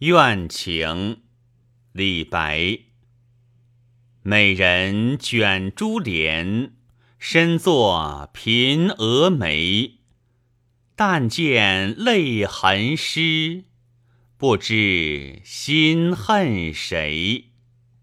怨情李白。美人卷珠帘深坐颦蛾眉但见泪痕湿不知心恨谁。